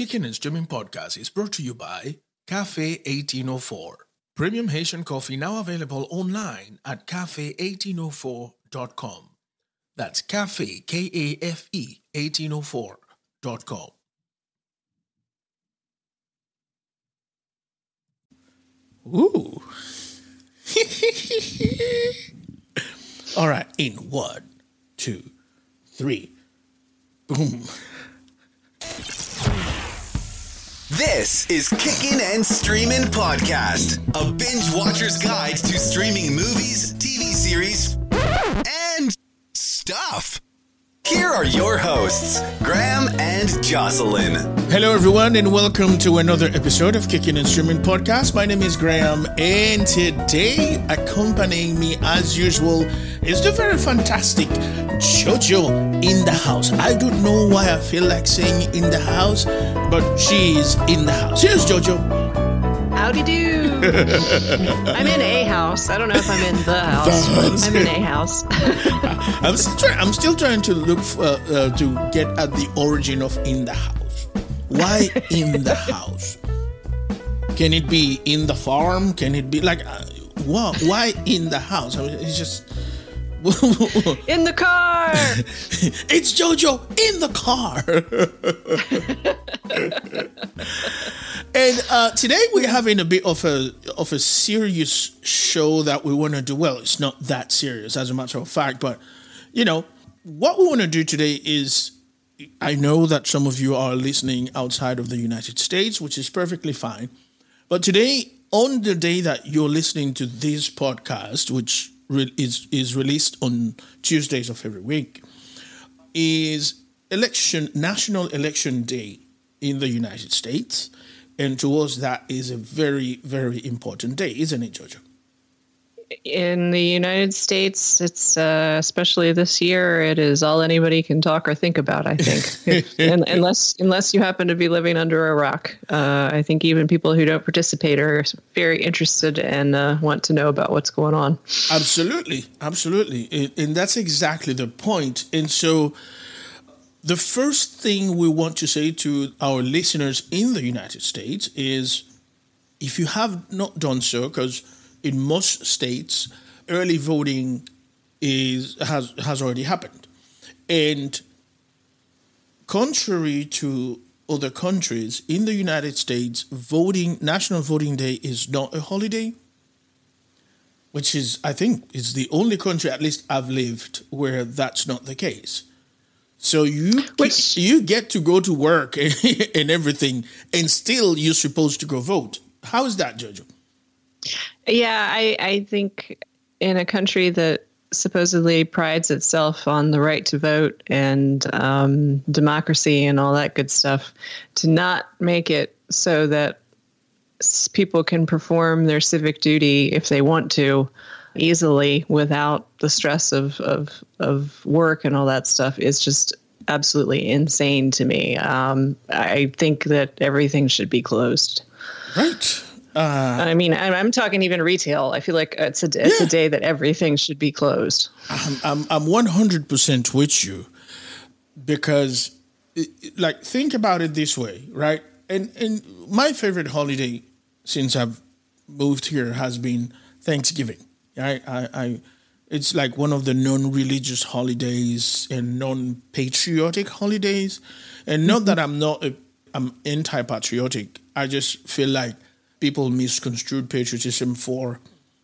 Kicking and Streaming Podcast is brought to you by Kafe 1804. Premium Haitian coffee now available online at kafe1804.com. That's cafe, K A F E, 1804.com. Ooh. All right, in one, two, three. Boom. This is Kickin' and Streamin' Podcast, a binge watcher's guide to streaming movies, TV series, and stuff. Here are your hosts, Graham and Jocelyn. Hello, everyone, and welcome to another episode of Kicking and Streaming Podcast. My name is Graham, and today, accompanying me as usual, is the very fantastic Jojo in the house. I don't know why I feel like saying in the house, but she's in the house. Here's Jojo. Howdy do. I'm in a house. I don't know if I'm in the house. house. I'm in a house. I'm still trying. I'm still trying to look for, uh, to get at the origin of in the house. Why in the house? Can it be in the farm? Can it be like uh, why? Why in the house? I mean, it's just. in the car. it's Jojo in the car. and uh, today we're having a bit of a of a serious show that we want to do. Well, it's not that serious, as a matter of fact, but you know what we want to do today is. I know that some of you are listening outside of the United States, which is perfectly fine. But today, on the day that you're listening to this podcast, which is is released on Tuesdays of every week, is election National Election Day in the United States, and to us that is a very very important day, isn't it, Jojo? In the United States, it's uh, especially this year. It is all anybody can talk or think about. I think, and, unless unless you happen to be living under a rock, uh, I think even people who don't participate are very interested and uh, want to know about what's going on. Absolutely, absolutely, and, and that's exactly the point. And so, the first thing we want to say to our listeners in the United States is, if you have not done so, because in most states, early voting is has has already happened, and contrary to other countries in the United States, voting National Voting Day is not a holiday. Which is, I think, is the only country, at least I've lived, where that's not the case. So you Which- you get to go to work and everything, and still you're supposed to go vote. How is that, Jojo? Yeah, I, I think in a country that supposedly prides itself on the right to vote and um, democracy and all that good stuff, to not make it so that people can perform their civic duty if they want to easily without the stress of, of, of work and all that stuff is just absolutely insane to me. Um, I think that everything should be closed. Right. Uh, I mean, I'm, I'm talking even retail. I feel like it's a it's Yeah. a day that everything should be closed. I'm I'm I'm 100% with you because it- like think about it this way, right? And and my favorite holiday since I've moved here has been Thanksgiving. Right? I I it's like one of the non-religious holidays and non-patriotic holidays. And not mm-hmm. that I'm not a, I'm anti-patriotic. I just feel like people misconstrued patriotism for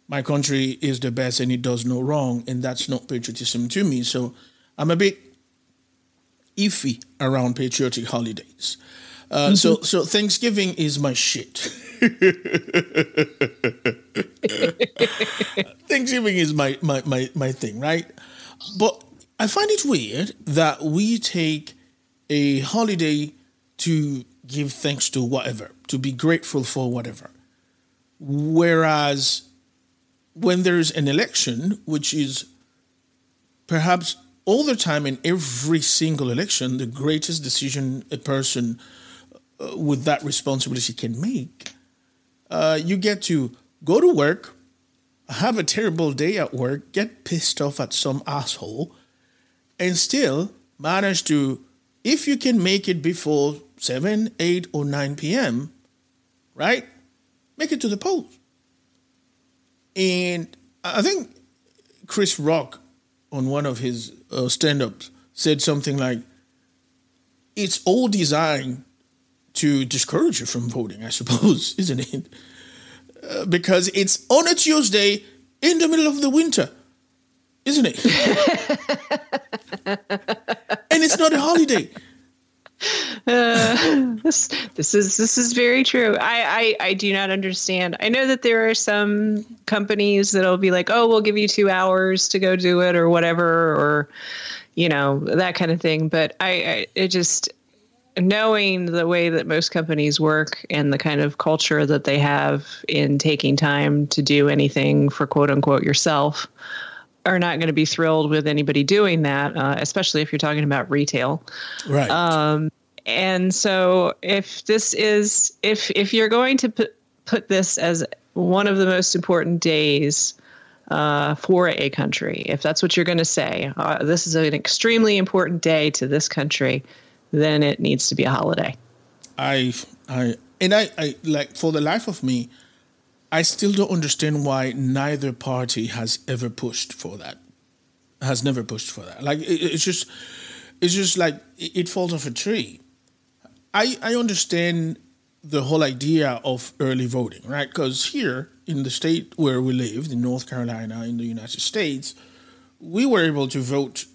my country is the best and it does no wrong, and that's not patriotism to me. So I'm a bit iffy around patriotic holidays. Uh, So so Thanksgiving is my shit. Thanksgiving is my, my my my thing, right? But I find it weird that we take a holiday to give thanks to whatever, to be grateful for whatever. Whereas when there's an election, which is perhaps all the time in every single election, the greatest decision a person uh, with that responsibility can make, uh, you get to go to work, have a terrible day at work, get pissed off at some asshole, and still manage to, if you can make it before 7, 8, or 9 p.m., right? Make it to the polls. And I think Chris Rock on one of his uh, stand ups said something like, it's all designed to discourage you from voting, I suppose, isn't it? Uh, because it's on a Tuesday in the middle of the winter, isn't it? and it's not a holiday. Uh, this this is this is very true. I, I I do not understand. I know that there are some companies that'll be like, "Oh, we'll give you two hours to go do it," or whatever, or you know that kind of thing. But I, I it just knowing the way that most companies work and the kind of culture that they have in taking time to do anything for quote unquote yourself are not going to be thrilled with anybody doing that, uh, especially if you're talking about retail. Right. Um, and so if this is if if you're going to put put this as one of the most important days uh, for a country, if that's what you're going to say, uh, this is an extremely important day to this country, then it needs to be a holiday. I I and I, I like for the life of me, I still don't understand why neither party has ever pushed for that. Has never pushed for that. Like it, it's just, it's just like it, it falls off a tree. I I understand the whole idea of early voting, right? Because here in the state where we lived, in North Carolina, in the United States, we were able to vote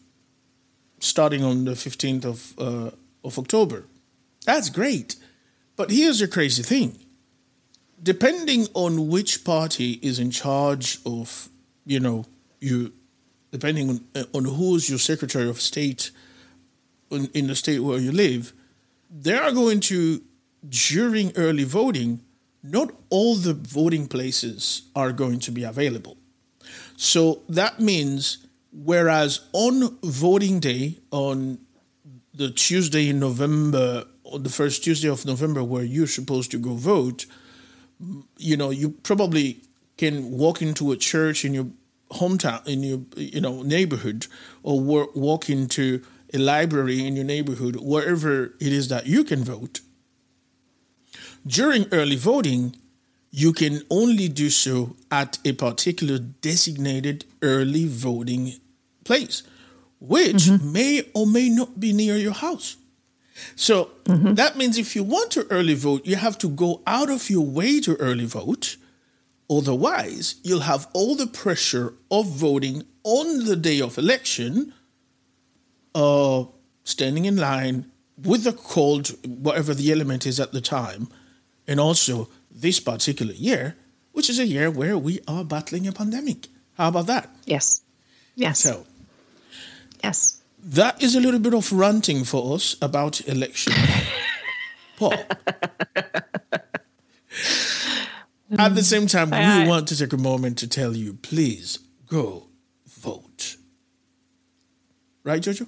starting on the fifteenth of uh, of October. That's great, but here's the crazy thing depending on which party is in charge of, you know, you, depending on, uh, on who's your Secretary of State in, in the state where you live, they are going to, during early voting, not all the voting places are going to be available. So that means, whereas on voting day, on the Tuesday in November, or the first Tuesday of November, where you're supposed to go vote, you know, you probably can walk into a church in your hometown, in your you know neighborhood, or walk into a library in your neighborhood, wherever it is that you can vote. During early voting, you can only do so at a particular designated early voting place, which mm-hmm. may or may not be near your house. So mm-hmm. that means if you want to early vote, you have to go out of your way to early vote. Otherwise, you'll have all the pressure of voting on the day of election, uh, standing in line with the cold, whatever the element is at the time, and also this particular year, which is a year where we are battling a pandemic. How about that? Yes. Yes. So, yes that is a little bit of ranting for us about election. Paul. At the same time, we want to take a moment to tell you please go vote. Right, Jojo?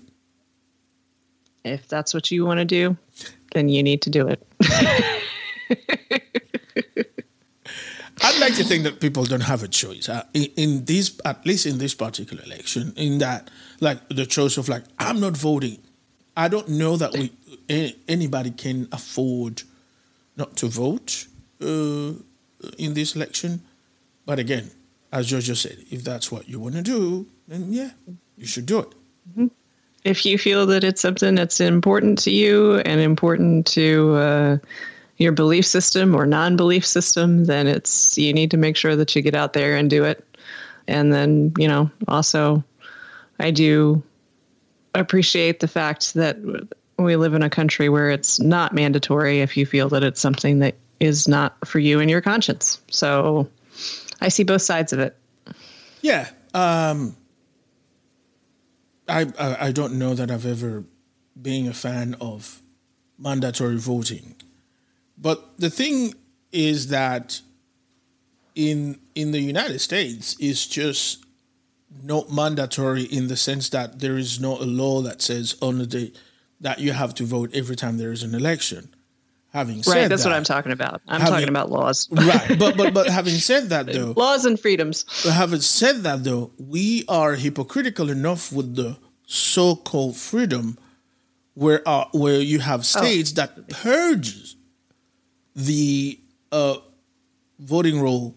If that's what you want to do, then you need to do it. I'd like to think that people don't have a choice uh, in, in this, at least in this particular election, in that, like the choice of like, I'm not voting. I don't know that we anybody can afford not to vote uh, in this election. But again, as Jojo said, if that's what you want to do, then yeah, you should do it. Mm-hmm. If you feel that it's something that's important to you and important to uh, your belief system or non-belief system, then it's you need to make sure that you get out there and do it. And then, you know, also I do appreciate the fact that we live in a country where it's not mandatory if you feel that it's something that is not for you and your conscience. So I see both sides of it. Yeah. Um, I, I, I don't know that I've ever been a fan of mandatory voting. But the thing is that in in the United States, it's just not mandatory in the sense that there is not a law that says on the day that you have to vote every time there is an election. Having said right, that's that, what I'm talking about. I'm having, talking about laws. right, but but but having said that though, laws and freedoms. But having said that though, we are hypocritical enough with the so-called freedom where uh, where you have states that purges the uh, voting roll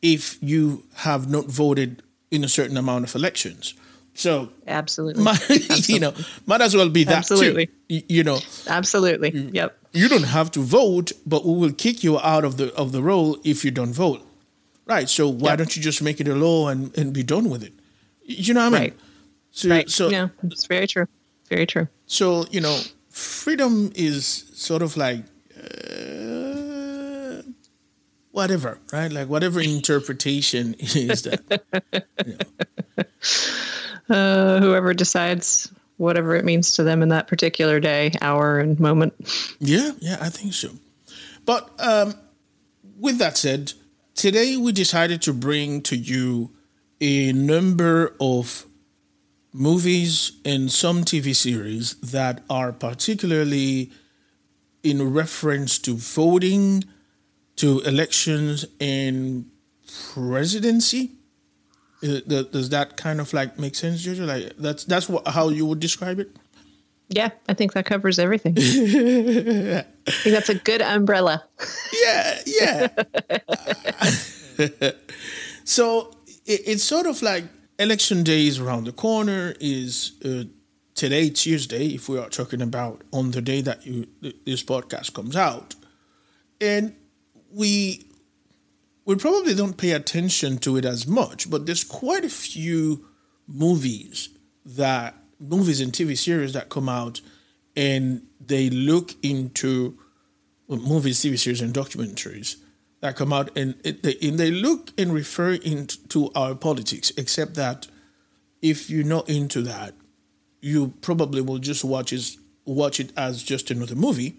if you have not voted in a certain amount of elections. So Absolutely. might, you know, might as well be that Absolutely. too. You know, Absolutely. Yep. you don't have to vote, but we will kick you out of the of the roll if you don't vote. Right. So why Yep. don't you just make it a law and, and be done with it? You know what I mean? Right. So Right. so no, it's very true. Very true. so you know, freedom is sort of like uh, whatever, right? Like whatever interpretation is that. Uh, whoever decides whatever it means to them in that particular day, hour, and moment. Yeah, yeah, I think so. But um, with that said, today we decided to bring to you a number of movies and some TV series that are particularly in reference to voting, to elections, and presidency. Does that kind of like make sense, Jojo? Like that's that's what how you would describe it. Yeah, I think that covers everything. I think that's a good umbrella. yeah, yeah. so it, it's sort of like election day is around the corner. Is uh, today Tuesday? If we are talking about on the day that you this podcast comes out, and we we probably don't pay attention to it as much, but there's quite a few movies that movies and TV series that come out and they look into well, movies, TV series, and documentaries that come out and, it, they, and they look and refer into our politics, except that if you're not into that, you probably will just watch watch it as just another movie.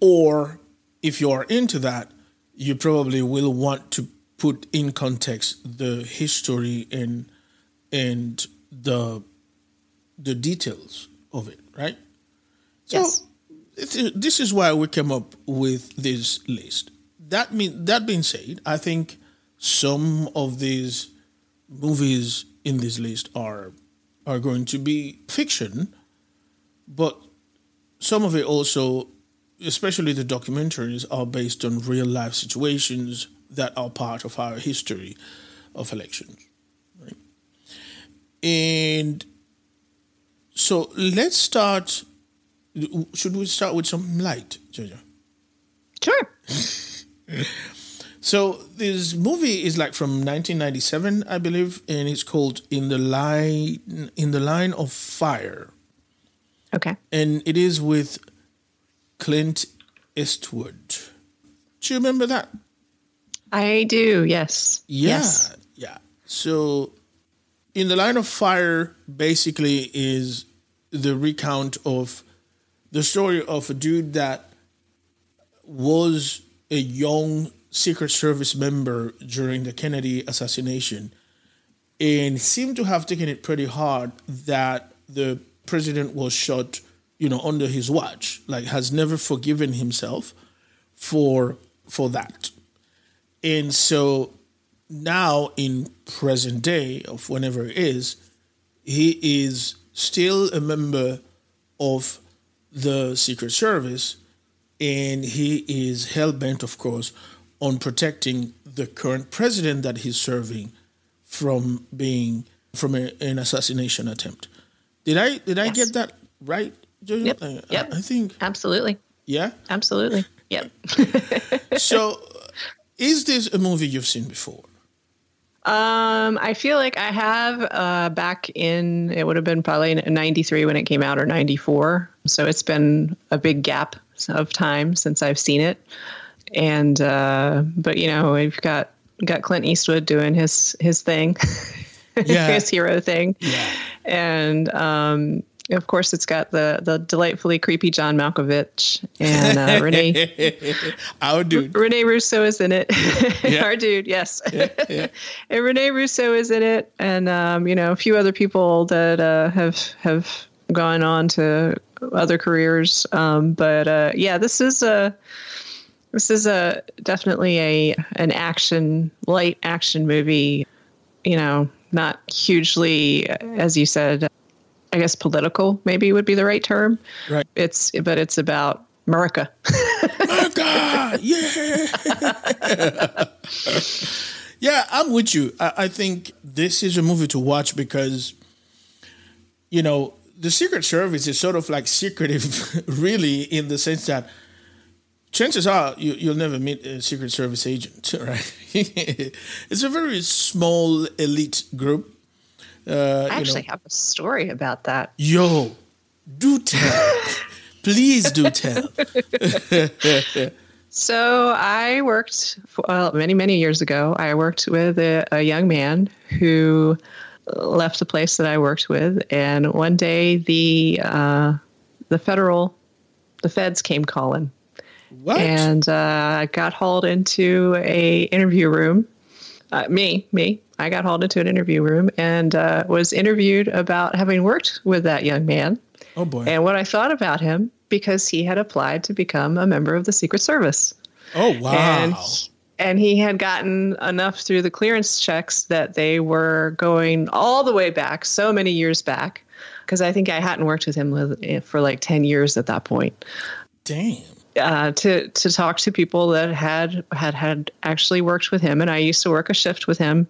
Or if you are into that, you probably will want to put in context the history and and the the details of it, right? Yes. So it- this is why we came up with this list. That mean that being said, I think some of these movies in this list are are going to be fiction, but some of it also, especially the documentaries, are based on real life situations that are part of our history of elections. Right? And so let's start. Should we start with some light, Jojo? Sure. So this movie is like from 1997, I believe, and it's called "In the Line In the Line of Fire," Okay. and it is with Clint Eastwood. Do you remember that? I do. Yes. Yeah, Yes. yeah. So, in the line of fire, basically is the recount of the story of a dude that was a young Secret Service member during the Kennedy assassination, and seemed to have taken it pretty hard that the president was shot, you know, under his watch. Like, has never forgiven himself for for that. And so now in present day of whenever it is, he is still a member of the Secret Service and he is hell bent, of course, on protecting the current president that he's serving from being from a, an assassination attempt. Did I did I Yes. get that right? Yep, I- yep. I think Absolutely. yeah. Absolutely. Yep. So, is this a movie you've seen before? Um, I feel like I have uh, back in it would have been probably '93 when it came out or '94. So it's been a big gap of time since I've seen it. And uh, but you know we've got got Clint Eastwood doing his his thing, Yeah. his hero thing, Yeah. and um, of course it's got the the delightfully creepy John Malkovich and uh, Rene Our dude. Rene Russo is in it. Yeah. Our dude, yes. and Rene Russo is in it, and um, you know a few other people that uh, have have gone on to other careers. Um, but uh, yeah, this is a this is a definitely a an action light action movie. You know, not hugely, as you said, I guess political maybe would be the right term. Right. It's but it's about America. America, yeah. yeah, I'm with you. I, I think this is a movie to watch because, you know, the Secret Service is sort of like secretive, really, in the sense that chances are you, you'll never meet a Secret Service agent, right? it's a very small elite group. Uh, I actually you know. have a story about that. Yo, do tell. Please do tell. So I worked well many many years ago. I worked with a, a, young man who left the place that I worked with, and one day the uh, the federal the feds came calling, what? and uh, I got hauled into a interview room. Uh, me, me, I got hauled into an interview room and uh, was interviewed about having worked with that young man. Oh boy! And what I thought about him because he had applied to become a member of the Secret Service. Oh wow! And and he had gotten enough through the clearance checks that they were going all the way back, so many years back, because I think I hadn't worked with him with, for like ten years at that point. Damn. Uh, to to talk to people that had had had actually worked with him, and I used to work a shift with him.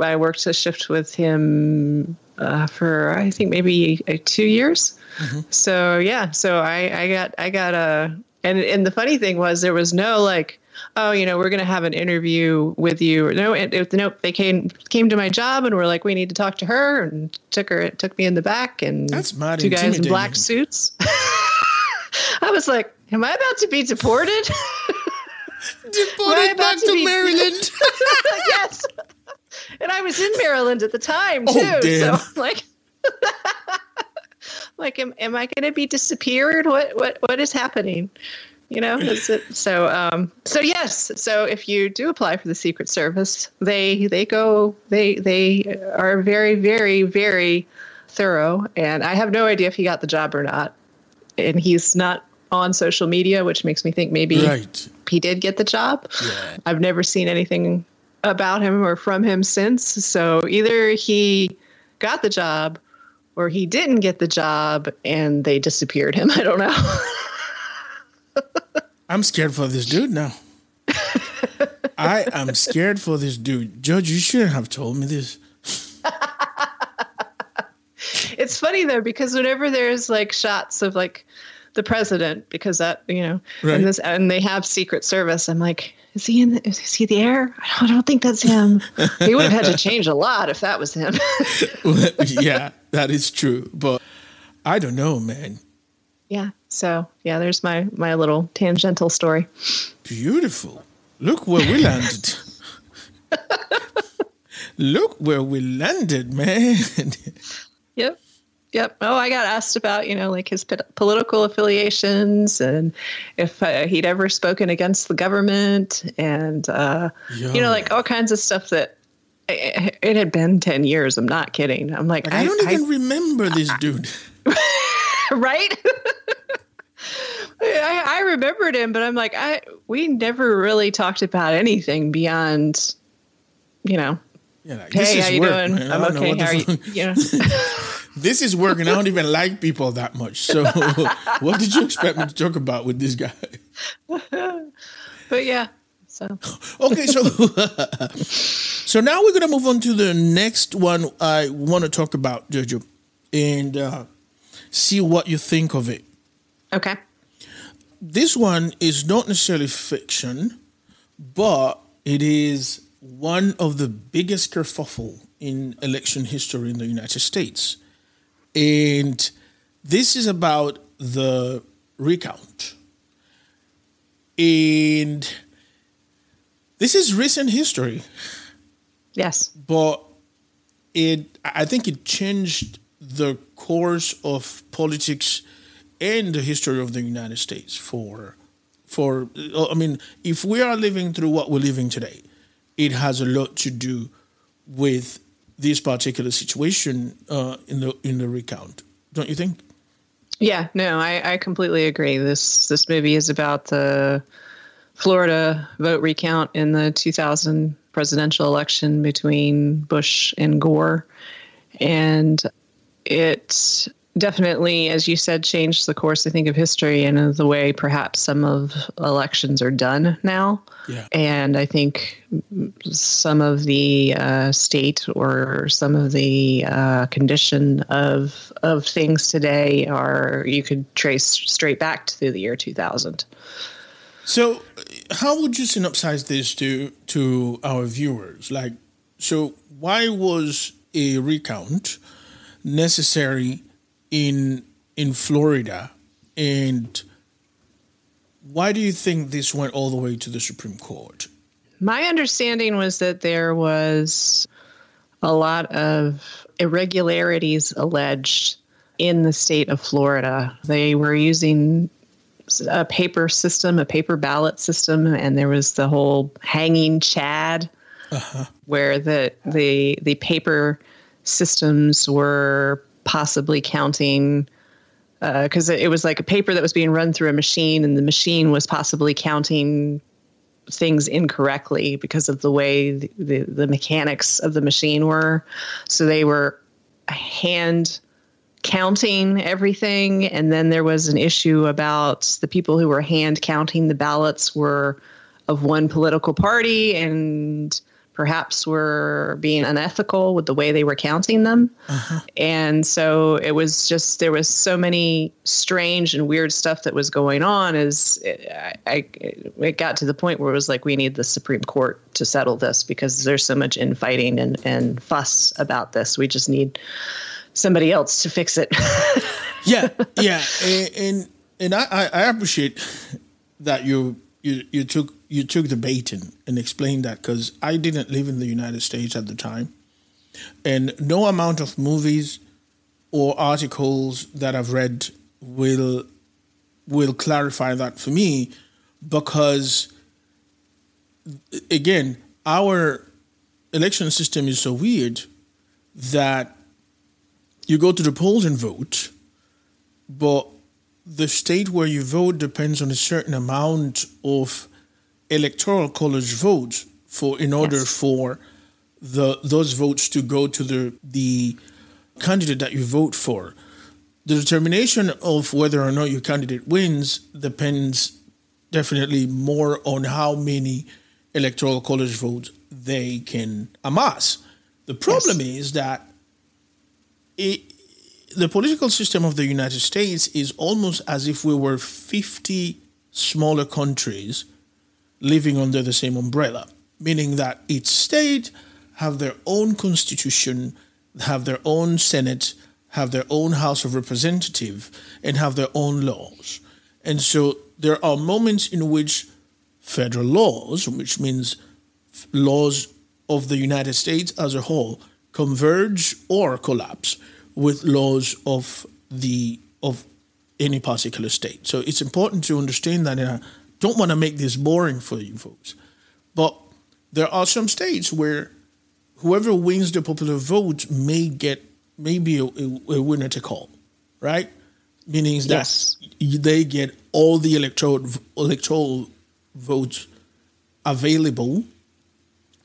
I worked a shift with him uh, for I think maybe uh, two years. Mm-hmm. So yeah, so I I got I got a and and the funny thing was there was no like oh you know we're gonna have an interview with you or no it, it, nope they came came to my job and were like we need to talk to her and took her it took me in the back and That's mad two guys in black suits. I was like, am I about to be deported? deported back to, to Maryland. yes and I was in Maryland at the time too. Oh. So like, like, am, am I going to be disappeared? What what what is happening? You know, is it so? Um, so yes. So if you do apply for the Secret Service, they they go they they are very very very thorough, and I have no idea if he got the job or not. And he's not on social media, which makes me think maybe right. he did get the job. Yeah. I've never seen anything about him or from him since. So either he got the job or he didn't get the job and they disappeared him. I don't know. I'm scared for this dude now. I am scared for this dude. Judge, you shouldn't have told me this. it's funny though because whenever there's like shots of like the president because that you know right. and this and they have secret service i'm like is he in the, is he there i don't think that's him. He would have had to change a lot if that was him. Yeah that is true but i don't know man. Yeah so yeah there's my my little tangential story. Beautiful. Look where we landed. Look where we landed man. Yep Yep. Oh, I got asked about, you know, like his political affiliations and if uh, he'd ever spoken against the government and, uh, you know, like all kinds of stuff that it had been 10 years. I'm not kidding. I'm like, like I, I, don't even I, remember this dude. right? I, I remembered him, but I'm like, I we never really talked about anything beyond, you know, yeah, like, hey, how you work, doing? Man. I'm okay. How are you? you know? this is work, and I don't even like people that much. So, what did you expect me to talk about with this guy? but yeah, so okay, so so now we're gonna move on to the next one I want to talk about, Jojo, and uh, see what you think of it. Okay. This one is not necessarily fiction, but it is one of the biggest kerfuffle in election history in the United States. And this is about the recount. And this is recent history. Yes. But it I think it changed the course of politics and the history of the United States for for I mean, if we are living through what we're living today, it has a lot to do with this particular situation uh, in the in the recount, don't you think? Yeah, no, I, I completely agree. This this movie is about the Florida vote recount in the 2000 presidential election between Bush and Gore, and it definitely, as you said, changed the course, I think, of history and the way perhaps some of elections are done now. Yeah. And I think some of the uh, state or some of the uh, condition of of things today are you could trace straight back to the year 2000. So, how would you synopsize this to to our viewers? Like, so why was a recount necessary in in Florida, and why do you think this went all the way to the Supreme Court? My understanding was that there was a lot of irregularities alleged in the state of Florida. They were using a paper system, a paper ballot system, and there was the whole hanging chad, uh-huh. where the the the paper systems were possibly counting because uh, it was like a paper that was being run through a machine, and the machine was possibly counting things incorrectly because of the way the, the, the mechanics of the machine were. So they were hand counting everything. And then there was an issue about the people who were hand counting the ballots were of one political party and perhaps were being unethical with the way they were counting them. Uh-huh. And so it was just, there was so many strange and weird stuff that was going on as it, I, it got to the point where it was like, we need the Supreme Court to settle this because there's so much infighting and, and fuss about this. We just need somebody else to fix it. yeah. Yeah. And, and, and I, I appreciate that you, you, you took you took the bait and, and explained that because I didn't live in the United States at the time. And no amount of movies or articles that I've read will will clarify that for me because again, our election system is so weird that you go to the polls and vote, but the state where you vote depends on a certain amount of electoral college votes for in order yes. for the those votes to go to the the candidate that you vote for. The determination of whether or not your candidate wins depends definitely more on how many electoral college votes they can amass. The problem yes. is that it, the political system of the United States is almost as if we were 50 smaller countries living under the same umbrella, meaning that each state have their own constitution, have their own senate, have their own House of Representative, and have their own laws. And so there are moments in which federal laws, which means laws of the United States as a whole, converge or collapse with laws of the of any particular state. So it's important to understand that in a don't want to make this boring for you folks. But there are some states where whoever wins the popular vote may get maybe a, a, a winner to call, right? Meaning yes. that they get all the electoral electoral votes available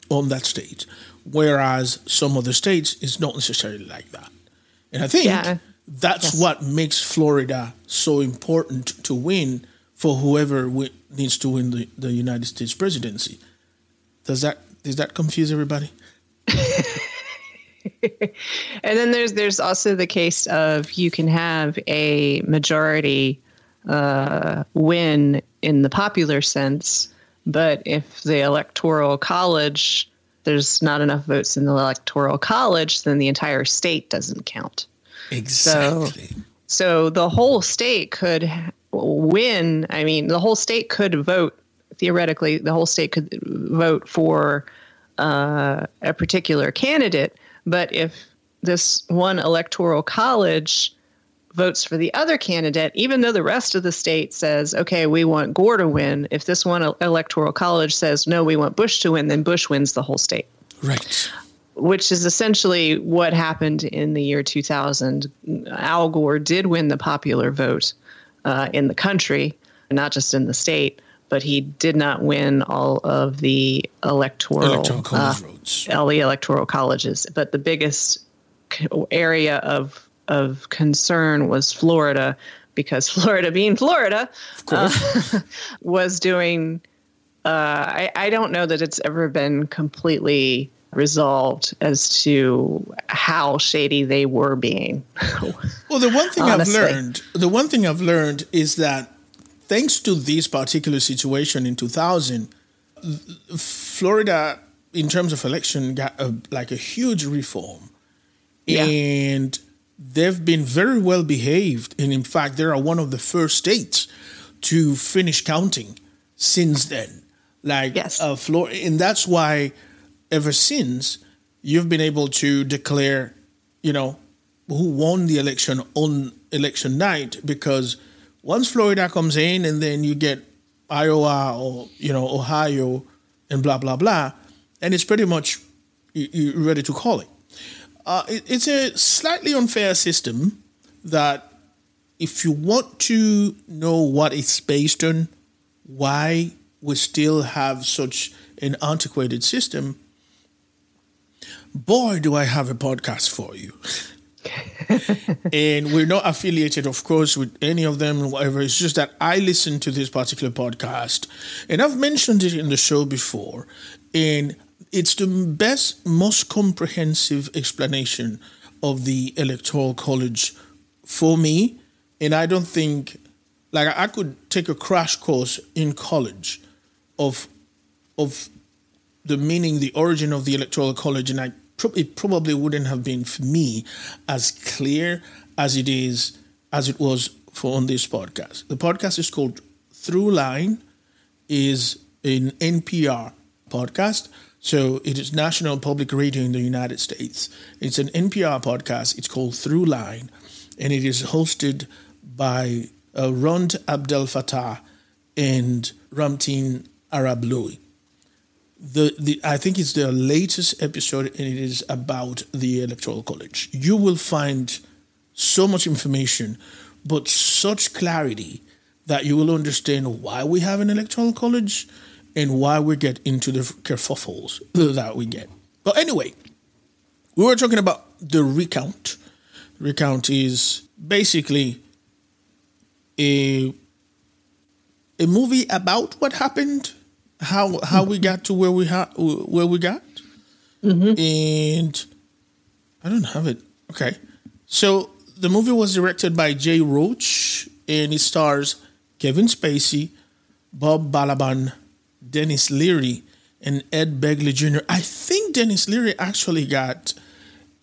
on that state, whereas some other states is not necessarily like that. And I think yeah. that's yes. what makes Florida so important to win for whoever needs to win the, the United States presidency. Does that does that confuse everybody? and then there's there's also the case of you can have a majority uh, win in the popular sense, but if the electoral college there's not enough votes in the electoral college, then the entire state doesn't count. Exactly. So, so the whole state could win, I mean, the whole state could vote. Theoretically, the whole state could vote for uh, a particular candidate. But if this one electoral college votes for the other candidate, even though the rest of the state says, okay, we want Gore to win, if this one electoral college says, no, we want Bush to win, then Bush wins the whole state. Right. Which is essentially what happened in the year 2000. Al Gore did win the popular vote uh, in the country, not just in the state. But he did not win all of the electoral, electoral college uh, votes. all the electoral colleges. But the biggest area of of concern was Florida, because Florida, being Florida, uh, was doing. Uh, I, I don't know that it's ever been completely resolved as to how shady they were being. well, the one thing I've learned, the one thing I've learned is that thanks to this particular situation in 2000, Florida, in terms of election, got a, like a huge reform, yeah. and they've been very well behaved. And in fact, they are one of the first states to finish counting since then. Like, yes. uh, Florida, and that's why ever since you've been able to declare, you know, who won the election on election night because once Florida comes in and then you get Iowa or you know Ohio and blah blah blah, and it's pretty much you, are ready to call it. Uh, it. It's a slightly unfair system that if you want to know what it's based on, why we still have such an antiquated system, boy, do I have a podcast for you. and we're not affiliated, of course, with any of them, whatever. It's just that I listen to this particular podcast, and I've mentioned it in the show before, and it's the best, most comprehensive explanation of the Electoral College for me. And I don't think, like, I could take a crash course in college of of the meaning, the origin of the Electoral College, and I it probably wouldn't have been for me as clear as it is as it was for on this podcast. The podcast is called Throughline, is an NPR podcast. So it is National Public Radio in the United States. It's an NPR podcast. It's called Throughline, and it is hosted by uh, Rund Abdelfatah and Ramtin Arablouei the, the I think it's the latest episode and it is about the electoral college. You will find so much information, but such clarity that you will understand why we have an electoral college and why we get into the kerfuffles that we get. But anyway, we were talking about the recount. Recount is basically a a movie about what happened how how we got to where we ha- where we got, mm-hmm. and I don't have it. Okay, so the movie was directed by Jay Roach, and it stars Kevin Spacey, Bob Balaban, Denis Leary, and Ed Begley Jr. I think Denis Leary actually got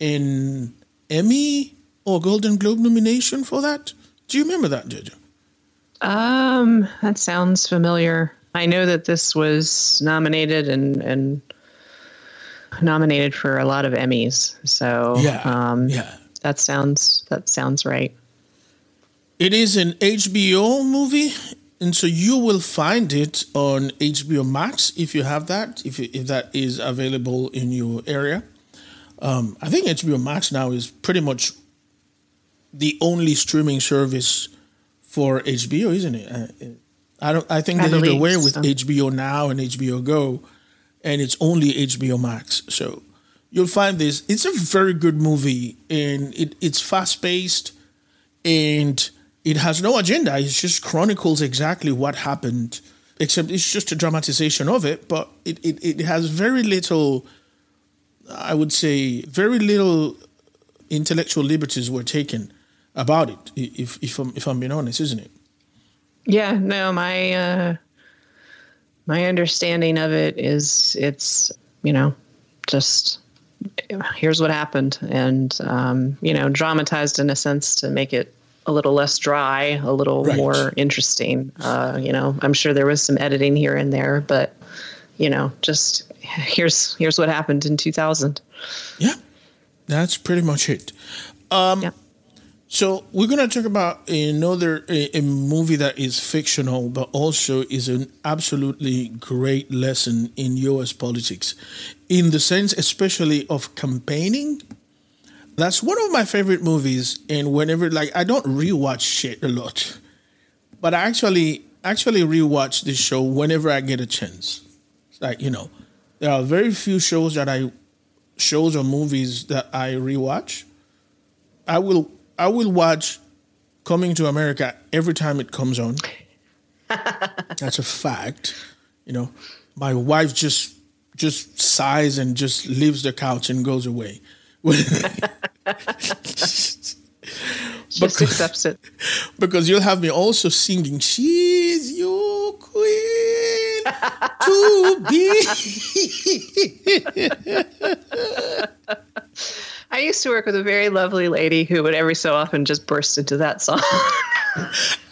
an Emmy or Golden Globe nomination for that. Do you remember that, Jojo? Um, that sounds familiar. I know that this was nominated and and nominated for a lot of Emmys. So yeah, um, yeah, that sounds that sounds right. It is an HBO movie, and so you will find it on HBO Max if you have that, if if that is available in your area. Um, I think HBO Max now is pretty much the only streaming service for HBO, isn't it? Uh, I don't. I think I they did away with so. HBO Now and HBO Go, and it's only HBO Max. So you'll find this. It's a very good movie, and it, it's fast paced, and it has no agenda. It just chronicles exactly what happened, except it's just a dramatization of it. But it it, it has very little. I would say very little intellectual liberties were taken about it. If if I'm if I'm being honest, isn't it? Yeah, no, my uh, my understanding of it is it's you know just here's what happened and um, you know dramatized in a sense to make it a little less dry, a little right. more interesting. Uh, you know, I'm sure there was some editing here and there, but you know, just here's here's what happened in 2000. Yeah, that's pretty much it. Um, yeah. So we're to talk about another a, a, movie that is fictional, but also is an absolutely great lesson in U.S. politics, in the sense, especially of campaigning. That's one of my favorite movies, and whenever like I don't rewatch shit a lot, but I actually actually rewatch this show whenever I get a chance. It's Like you know, there are very few shows that I shows or movies that I rewatch. I will I will watch Coming to America every time it comes on. That's a fact. You know, my wife just just sighs and just leaves the couch and goes away. It. because you'll have me also singing she's your queen to be I used to work with a very lovely lady who would every so often just burst into that song.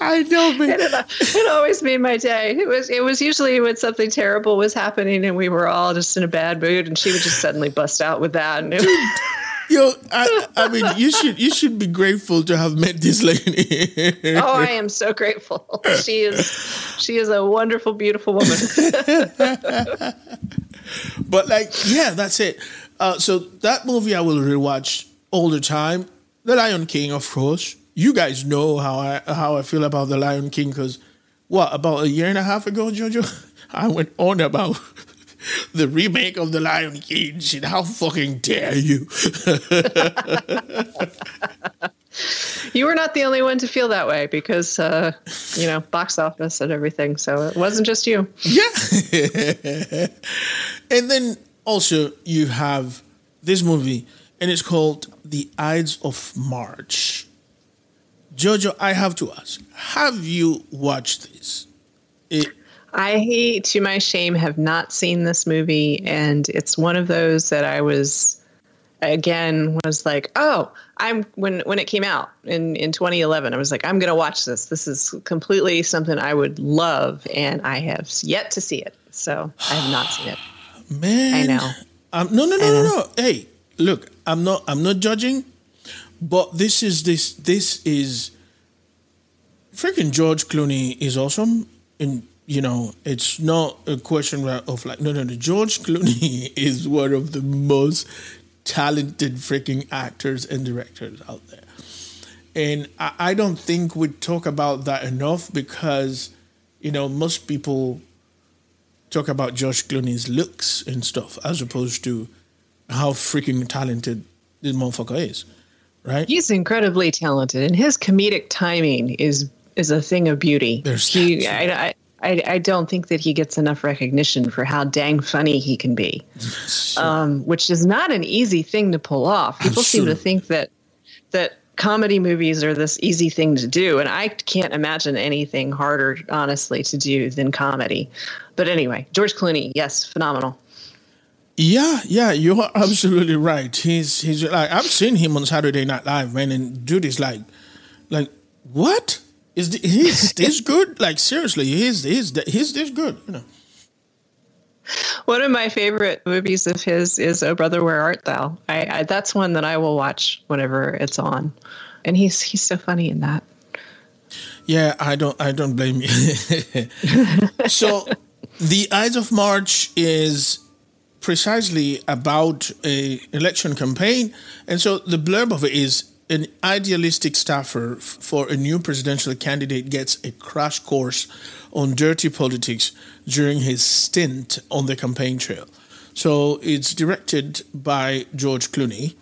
i know and but it, uh, it always made my day. It was it was usually when something terrible was happening and we were all just in a bad mood, and she would just suddenly bust out with that. And it, yo I, I mean you should you should be grateful to have met this lady oh, I am so grateful. She is she is a wonderful, beautiful woman. but like yeah that's it uh, so that movie i will rewatch all the time the lion king of course you guys know how i how i feel about the lion king because what about a year and a half ago jojo i went on about the remake of the lion king shit how fucking dare you You were not the only one to feel that way because uh, you know box office and everything. So it wasn't just you. Yeah. and then also you have this movie, and it's called The Ides of March. Jojo, I have to ask, have you watched this? It, I, to my shame, have not seen this movie, and it's one of those that I was again was like, oh, I'm when when it came out in in 2011, I was like, I'm gonna watch this. This is completely something I would love, and I have yet to see it. So I have not seen it. Man, I know. Um, no, no, no, no, no. Hey, look, I'm not, I'm not judging, but this is this, this is freaking George Clooney is awesome, and you know, it's not a question of like, no, no, no. George Clooney is one of the most talented freaking actors and directors out there. And I, I don't think we talk about that enough because, you know, most people talk about George Clooney's looks and stuff as opposed to how freaking talented this motherfucker is, right? He's incredibly talented, and his comedic timing is is a thing of beauty. There's he, I, I, I, don't think that he gets enough recognition for how dang funny he can be, um, which is not an easy thing to pull off. People seem to think that that comedy movies are this easy thing to do, and I can't imagine anything harder, honestly, to do than comedy. But anyway, George Clooney, yes, phenomenal. Yeah, yeah, you're absolutely right. He's he's like I've seen him on Saturday Night Live, man, and dude is like, like what is the, he's this good? Like seriously, he's he's he's this good, you know. One of my favorite movies of his is "Oh Brother, Where Art Thou." I, I that's one that I will watch whenever it's on, and he's he's so funny in that. Yeah, I don't I don't blame you. so, the Ides of March is precisely about a election campaign, and so the blurb of it is an idealistic staffer for a new presidential candidate gets a crash course on dirty politics during his stint on the campaign trail. So it's directed by George Clooney,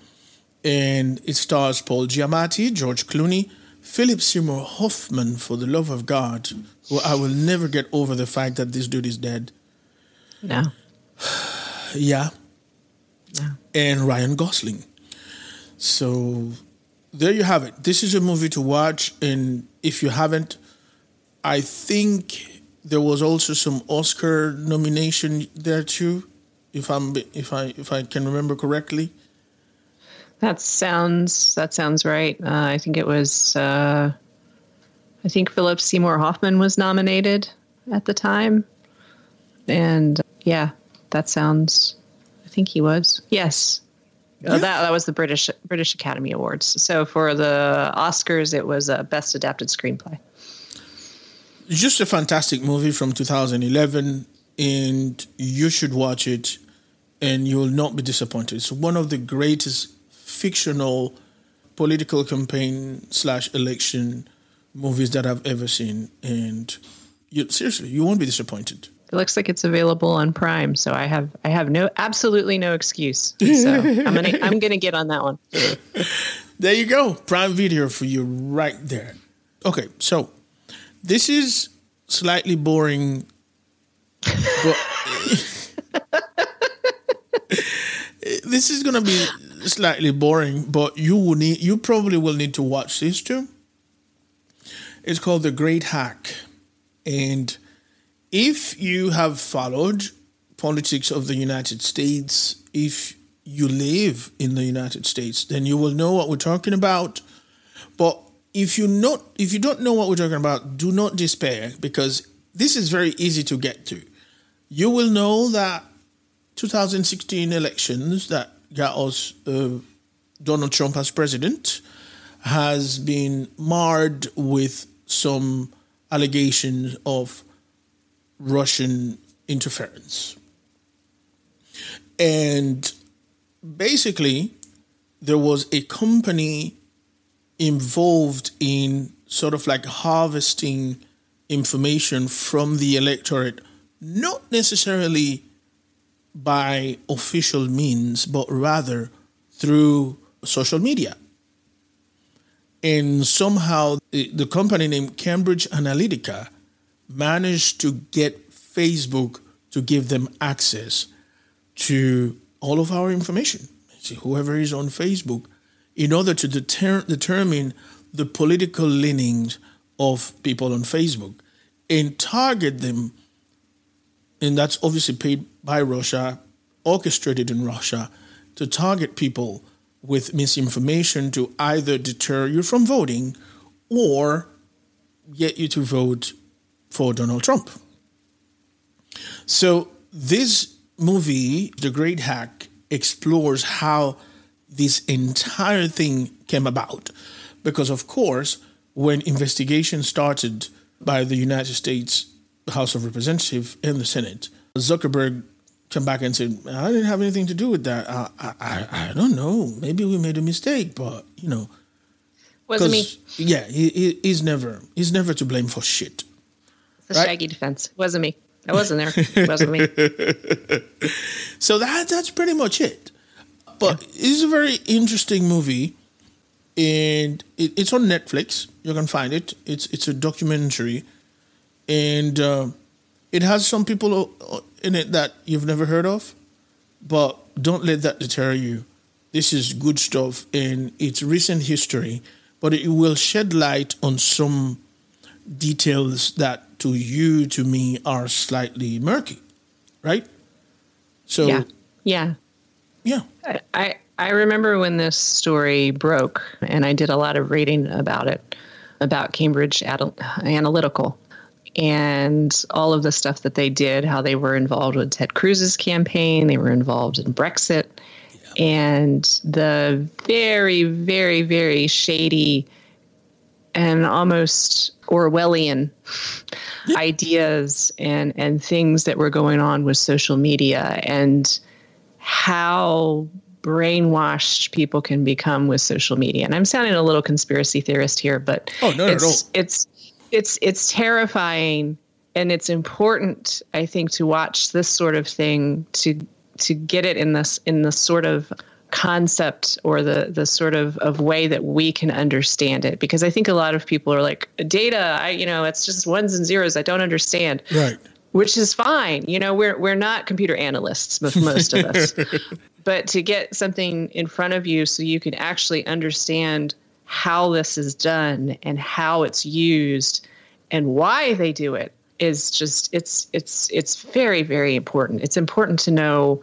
and it stars Paul Giamatti, George Clooney, Philip Seymour Hoffman, for the love of God, who I will never get over the fact that this dude is dead. No, Yeah. no. And Ryan Gosling. So there you have it. This is a movie to watch, and if you haven't, I think there was also some Oscar nomination there too, if I'm if I if I can remember correctly. That sounds that sounds right. Uh, I think it was. Uh, I think Philip Seymour Hoffman was nominated at the time, and yeah, that sounds. I think he was. Yes, Uh, Yeah. that that was the British British Academy Awards. So for the Oscars, it was uh, Best Adapted Screenplay. Just a fantastic movie from 2011, and you should watch it, and you will not be disappointed. It's one of the greatest fictional political campaign slash election movies that I've ever seen, and you, seriously, you won't be disappointed. It looks like it's available on Prime, so I have I have no absolutely no excuse. So I'm gonna I'm gonna get on that one. There you go. Prime Video for you right there. Okay, so this is slightly boring, but this is gonna be slightly boring, but you will need you probably will need to watch this too. It's called The Great Hack. And if you have followed politics of the United States, if you live in the United States, then you will know what we're talking about. But if you not if you don't know what we're talking about, do not despair because this is very easy to get to. You will know that 2016 elections that got us uh, Donald Trump as president has been marred with some allegations of Russian interference. And basically, there was a company involved in sort of like harvesting information from the electorate, not necessarily by official means, but rather through social media. And somehow the company named Cambridge Analytica managed to get Facebook to give them access to all of our information. See, whoever is on Facebook, in order to deter- determine the political leanings of people on Facebook and target them. And that's obviously paid by Russia, orchestrated in Russia, to target people with misinformation to either deter you from voting or get you to vote for Donald Trump. So, this movie, The Great Hack, explores how this entire thing came about. Because, of course, when investigation started by the United States House of Representatives and the Senate, Zuckerberg came back and said, I didn't have anything to do with that. I, I, I don't know. Maybe we made a mistake, but you know, wasn't me. Yeah, he, he, he's never he's never to blame for shit. A right? shaggy defense. Wasn't me. I wasn't there. It wasn't me. so that that's pretty much it. But yeah. it's a very interesting movie, and it, it's on Netflix. You can find it. It's it's a documentary, and uh, it has some people in it that you've never heard of, but don't let that deter you. This is good stuff in its recent history, but it will shed light on some details that to you, to me, are slightly murky, right? So, yeah, yeah, yeah. I I remember when this story broke, and I did a lot of reading about it, about Cambridge Analytica, and all of the stuff that they did, how they were involved with Ted Cruz's campaign, they were involved in Brexit, yeah. and the very, very, very shady and almost Orwellian yeah. ideas and and things that were going on with social media and how brainwashed people can become with social media. And I'm sounding a little conspiracy theorist here, but oh, no, it's, it's it's it's terrifying. And it's important i think to watch this sort of thing to to get it in this in the sort of concept or the the sort of of way that we can understand it. Because i think a lot of people are like data i you know it's just ones and zeros. I don't understand. Right which is fine. You know we're we're not computer analysts most of us. But to get something in front of you so you can actually understand how this is done and how it's used and why they do it is just it's it's it's very very important. It's important to know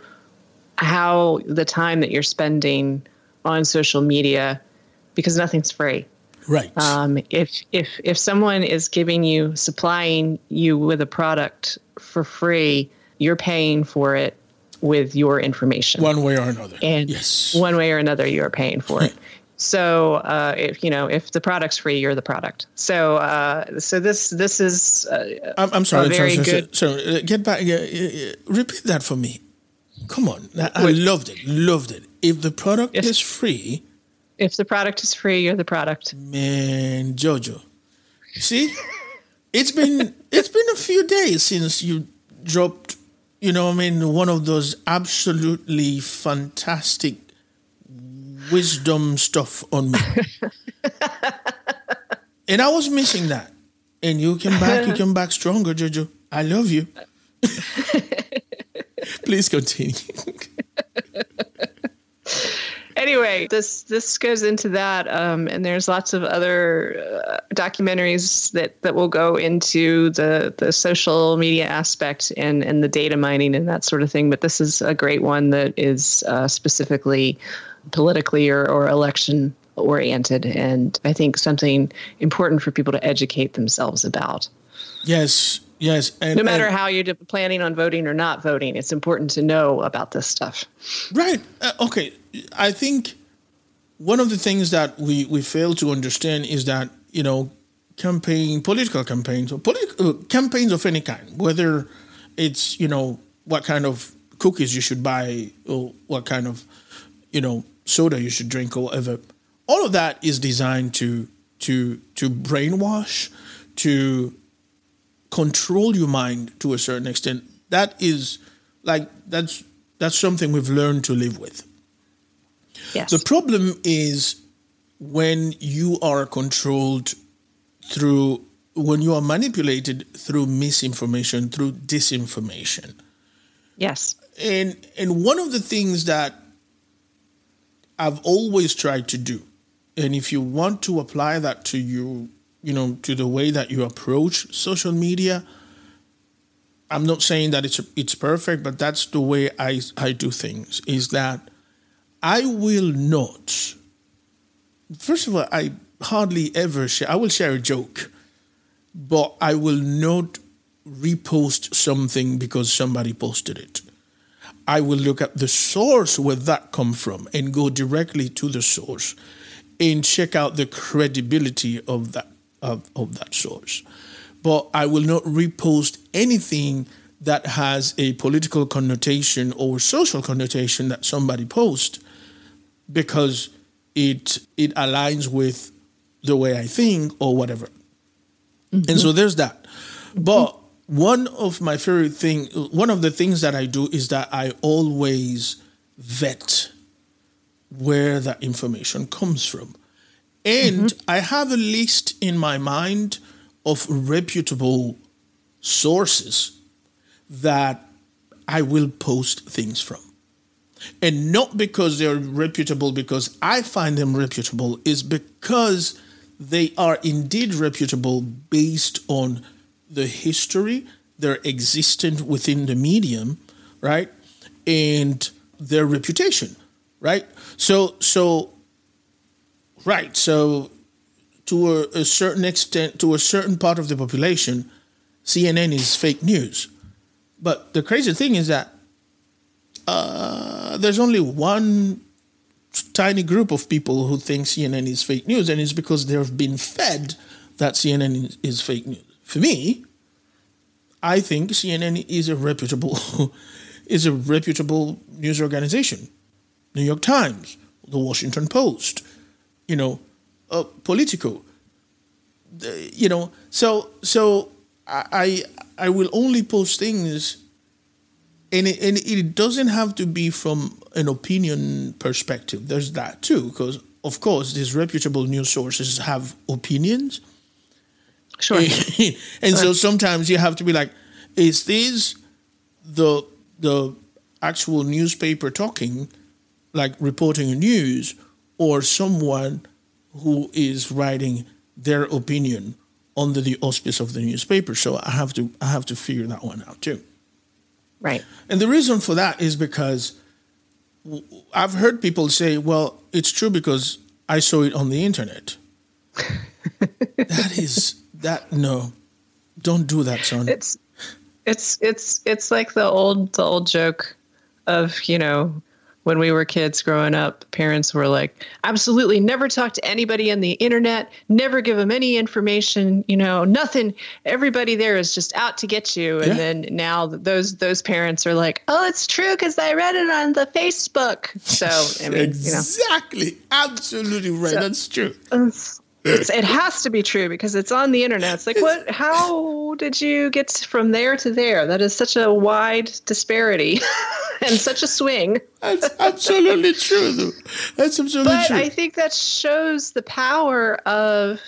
how the time that you're spending on social media because nothing's free right um, if if if someone is giving you supplying you with a product for free you're paying for it with your information one way or another and yes one way or another you're paying for it So uh, if you know if the product's free, you're the product. So uh, so this this is uh, I'm, I'm, sorry, very sorry, good. Uh, get back. Uh, repeat that for me. Come on, I, I loved it. Loved it. If the product is free, if the product is free, you're the product. Man, Jojo, see, it's been it's been a few days since you dropped. You know, I mean, one of those absolutely fantastic wisdom stuff on me. and I was missing that. And you came back, you came back stronger, Jojo. I love you. Please continue. Anyway, this this goes into that, um, and there's lots of other uh, documentaries that that will go into the the social media aspect and and the data mining and that sort of thing. But this is a great one that is uh, specifically politically or, or election oriented, and I think something important for people to educate themselves about. Yes, yes. And, no matter and, how you're planning on voting or not voting, it's important to know about this stuff. Right. Uh, okay. I think one of the things that we, we fail to understand is that, you know, campaign, political campaigns, or political uh, campaigns of any kind, whether it's, you know, what kind of cookies you should buy or what kind of, you know, soda you should drink or whatever, all of that is designed to to to brainwash, to control your mind to a certain extent. That is like that's that's something we've learned to live with. Yes. The problem is when you are controlled through when you are manipulated through misinformation, through disinformation. Yes. And and one of the things that I've always tried to do, and if you want to apply that to you, you know, to the way that you approach social media, I'm not saying that it's it's perfect, but that's the way I I do things. Is that I will not. First of all, I hardly ever share. I will share a joke, but I will not repost something because somebody posted it. I will look at the source where that come from and go directly to the source and check out the credibility of that of, of that source. But I will not repost anything that has a political connotation or social connotation that somebody posts because it it aligns with the way I think or whatever. Mm-hmm. And so there's that. But one of my favorite thing one of the things that I do is that I always vet where that information comes from. And mm-hmm. I have a list in my mind of reputable sources that I will post things from and not because they're reputable because I find them reputable, is because they are indeed reputable based on the history, their existence within the medium, right? And their reputation, right? So, so, right. So, to a, a certain extent, to a certain part of the population, CNN is fake news. But the crazy thing is that uh, there's only one tiny group of people who think CNN is fake news, and it's because they've been fed that CNN is fake news. For me, I think CNN is a reputable is a reputable news organization. New York Times, the Washington Post, you know, uh, Politico. You know, so so I I will only post things and it, and it doesn't have to be from an opinion perspective. There's that too, because of course these reputable news sources have opinions. Sure. and sure. so sometimes you have to be like, is this the the actual newspaper talking, like reporting news, or someone who is writing their opinion under the auspice of the newspaper? So I have to I have to figure that one out too. Right. And the reason for that is because I've heard people say, well, it's true because I saw it on the internet. that is that no. Don't do that, son. It's it's it's it's like the old the old joke of, you know, when we were kids growing up, parents were like, absolutely never talk to anybody on the internet, never give them any information, you know, nothing. Everybody there is just out to get you. And yeah. then now those those parents are like, oh, it's true because I read it on the Facebook. So I mean, exactly, you know. absolutely right. So, That's true. It's, it has to be true because it's on the internet. It's like, what? How did you get from there to there? That is such a wide disparity and such a swing. That's absolutely true, though. That's absolutely but true. I think that shows the power of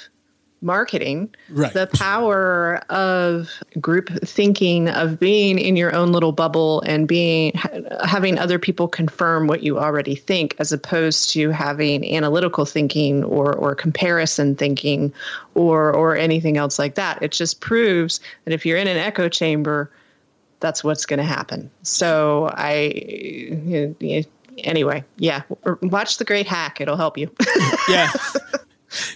marketing, Right. the power of group thinking, of being in your own little bubble and being ha- having other people confirm what you already think, as opposed to having analytical thinking or or comparison thinking or or anything else like that. It just proves that if you're in an echo chamber, that's what's going to happen. So I. Anyway, yeah, watch The Great Hack. It'll help you. yeah.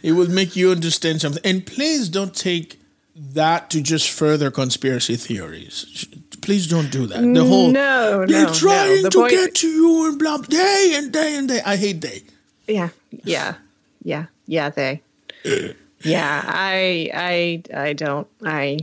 It will make you understand something. And please don't take that to just further conspiracy theories. Please don't do that. The whole No, they're no, trying no. The to point- get to you and blah day and day and day. I hate day. Yeah, yeah, yeah, yeah. They, yeah. I, I, I don't. I.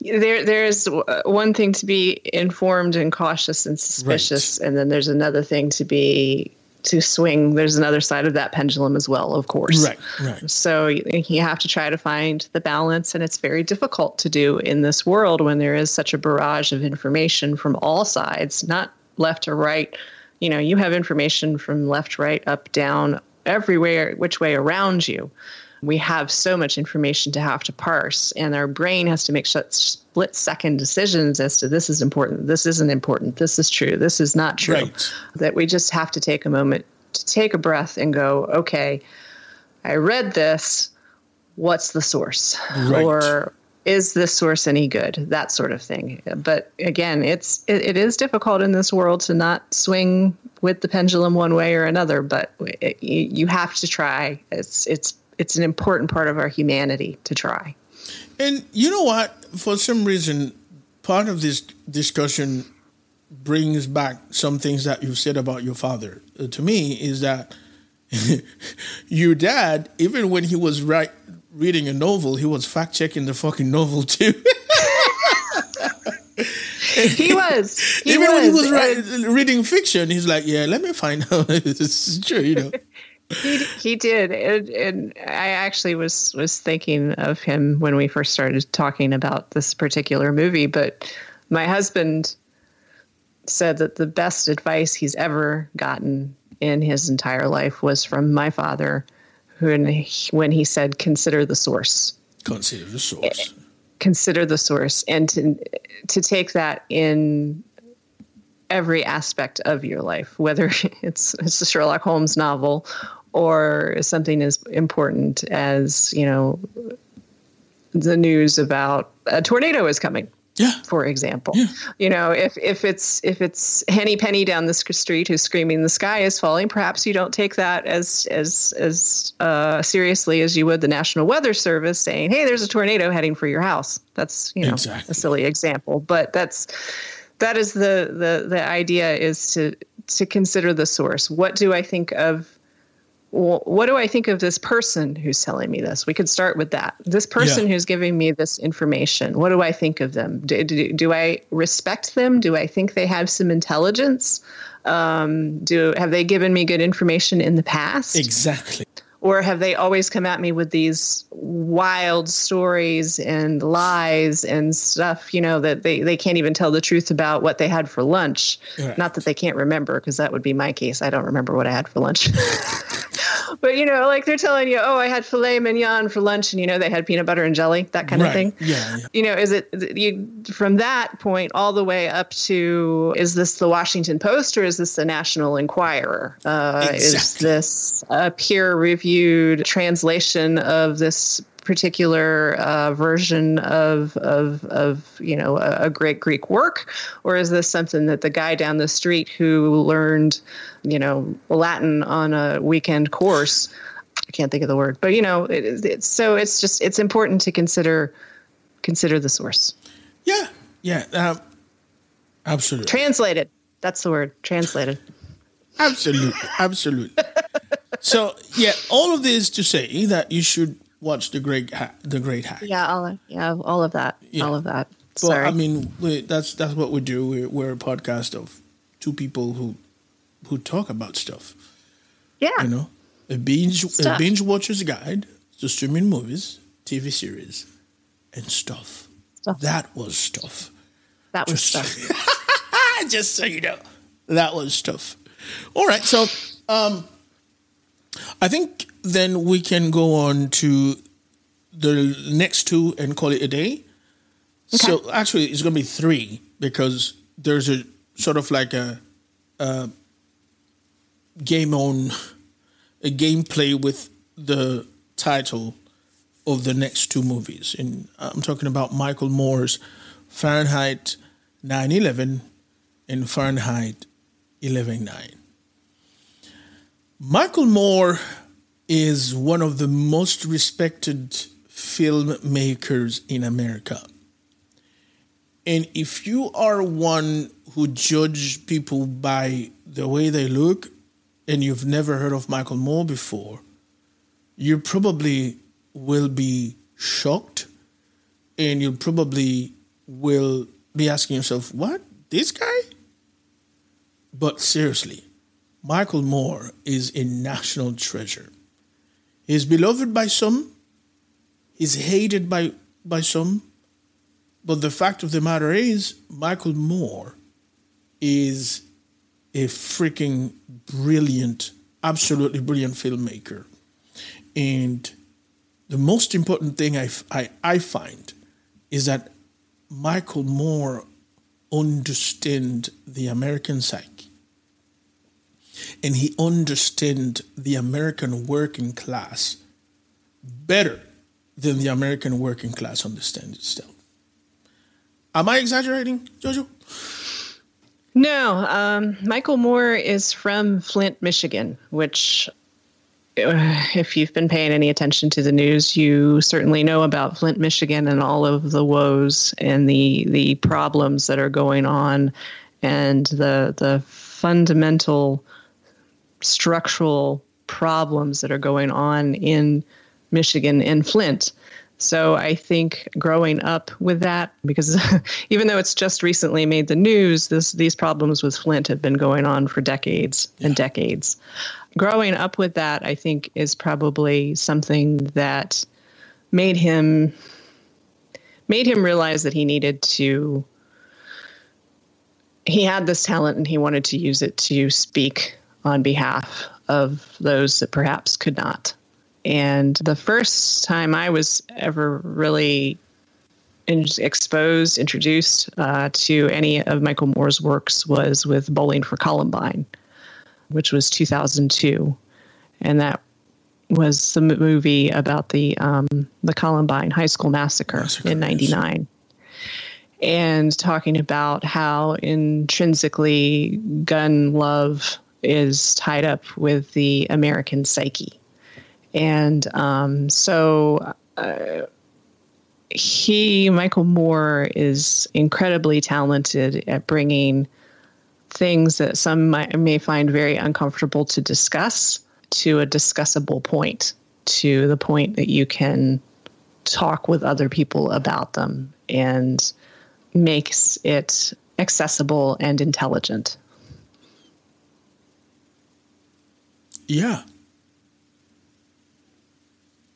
There, there's one thing to be informed and cautious and suspicious, and then there's another thing to be to swing. There's another side of that pendulum as well, of course. Right, right. So you have to try to find the balance, and it's very difficult to do in this world when there is such a barrage of information from all sides, not left or right. You know, you have information from left, right, up, down, everywhere, which way around you. We have so much information to have to parse, and our brain has to make such split second decisions as to this is important, this isn't important, this is true, this is not true. Right. That we just have to take a moment to take a breath and go, okay, I read this. What's the source? Right. Or is this source any good? That sort of thing. But again, it's it, it is difficult in this world to not swing with the pendulum one way or another. But it, you, you have to try. It's it's it's an important part of our humanity to try. And you know what? For some reason, part of this discussion brings back some things that you've said about your father. Uh, to me, is that your dad, even when he was right, reading a novel, he was fact checking the fucking novel too. He was. He even when he was write, reading fiction, he's like, "Yeah, let me find out is true." You know. He, he did, and, and I actually was was thinking of him when we first started talking about this particular movie. But my husband said that the best advice he's ever gotten in his entire life was from my father, when he, when he said, "Consider the source." Consider the source. consider the source and to to take that in every aspect of your life, whether it's it's a Sherlock Holmes novel or something as important as you know the news about a tornado is coming Yeah. for example. Yeah. You know, if if it's if it's Henny Penny down the street who's screaming the sky is falling, perhaps you don't take that as as as uh, seriously as you would the National Weather Service saying, "Hey, there's a tornado heading for your house." That's you know Exactly. a silly example, but that's that is the the the idea is to to consider the source. What do I think of well, what do I think of this person who's telling me this? We could start with that. This person Yeah. who's giving me this information, what do I think of them? Do, do, do I respect them? Do I think they have some intelligence? Um, do have they given me good information in the past? Exactly. or have they always come at me with these wild stories and lies and stuff you know that they, they can't even tell the truth about what they had for lunch Right. not that they can't remember because that would be my case i don't remember what i had for lunch but you know like they're telling you oh i had filet mignon for lunch and you know they had peanut butter and jelly that kind of thing. Yeah, yeah. you know is it you from that point all the way up to is this the washington post or is this the national enquirer? Uh, is this a peer reviewed translation of this particular uh, version of, of of you know a, a great greek work or is this something that the guy down the street who learned you know latin on a weekend course i can't think of the word but you know it, it's so it's just it's important to consider consider the source. Yeah, yeah, uh, absolutely, Translated. That's the word. Translated. absolutely, absolutely. so, yeah, all of this to say that you should watch the great, ha- the great hack. Yeah, all of, yeah, all of that. Yeah. All of that. Well, Sorry. I mean, we, that's that's what we do. We're, we're a podcast of two people who who talk about stuff. yeah. You know, a binge a binge watcher's guide to streaming movies, TV series, and stuff. Stuff. That was stuff. That was Just- stuff. Just so you know, that was stuff. All right, so um, I think then we can go on to the next two and call it a day. So actually, it's going to be three because there's a sort of like a, a game on a gameplay with the title of the next two movies. And I'm talking about Michael Moore's Fahrenheit 9/11 and Fahrenheit 11/9. Michael Moore is one of the most respected filmmakers in America. And if you are one who judge people by the way they look and you've never heard of Michael Moore before, you probably will be shocked and you probably will be asking yourself, what? This guy? But seriously, Michael Moore is a national treasure. He's beloved by some, he's hated by, by some, but the fact of the matter is, Michael Moore is a freaking brilliant, absolutely brilliant filmmaker. And the most important thing I, I, I find is that Michael Moore understand the American psyche. And he understand the American working class better than the American working class understands itself. Am I exaggerating, Jojo? No, um, Michael Moore is from Flint, Michigan, which, uh, if you've been paying any attention to the news, you certainly know about Flint, Michigan, and all of the woes and the the problems that are going on, and the the fundamental structural problems that are going on in Michigan and Flint. So I think growing up with that, because even though it's just recently made the news, this these problems with Flint have been going on for decades and decades. Growing up with that, I think, is probably something that made him made him realize that he needed to he had this talent and he wanted to use it to speak on behalf of those that perhaps could not. And the first time I was ever really in- exposed, introduced uh, to any of Michael Moore's works was with Bowling for Columbine, which was 2002. And that was the m- movie about the um, the Columbine High School massacre, Massacre, in yes. '99 and talking about how intrinsically gun love is tied up with the American psyche. And um, so uh, he, Michael Moore, is incredibly talented at bringing things that some might, may find very uncomfortable to discuss to a discussable point, to the point that you can talk with other people about them and makes it accessible and intelligent. Yeah.